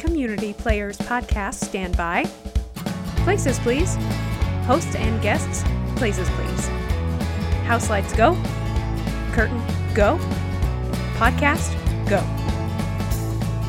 Community Players podcast stand by. Places, please. Hosts and guests, places, please. House lights go. Curtain go. Podcast go.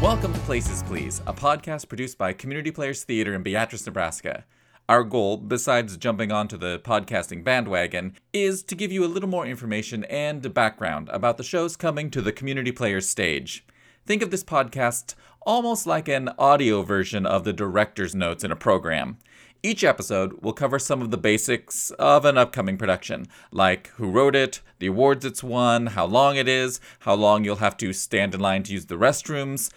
Welcome to Places Please, a podcast produced by Community Players Theater in Beatrice, Nebraska. Our goal, besides jumping onto the podcasting bandwagon, is to give you a little more information and background about the shows coming to the Community Players stage. Think of this podcast almost like an audio version of the director's notes in a program. Each episode will cover some of the basics of an upcoming production, like who wrote it, the awards it's won, how long it is, how long you'll have to stand in line to use the restrooms.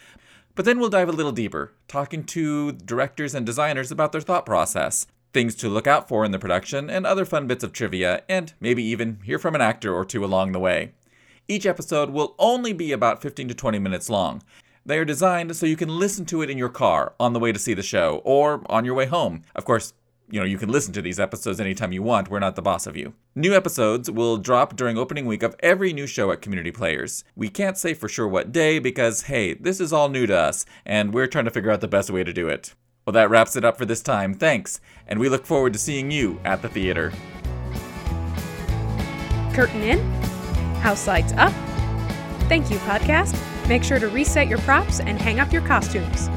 But then we'll dive a little deeper, talking to directors and designers about their thought process, things to look out for in the production, and other fun bits of trivia, and maybe even hear from an actor or two along the way. Each episode will only be about 15 to 20 minutes long. They are designed so you can listen to it in your car on the way to see the show or on your way home. Of course, you know, you can listen to these episodes anytime you want. We're not the boss of you. New episodes will drop during opening week of every new show at Community Players. We can't say for sure what day because, hey, this is all new to us, and we're trying to figure out the best way to do it. Well, that wraps it up for this time. Thanks, and we look forward to seeing you at the theater. Curtain in. House lights up. Thank you, podcast. Make sure to reset your props and hang up your costumes.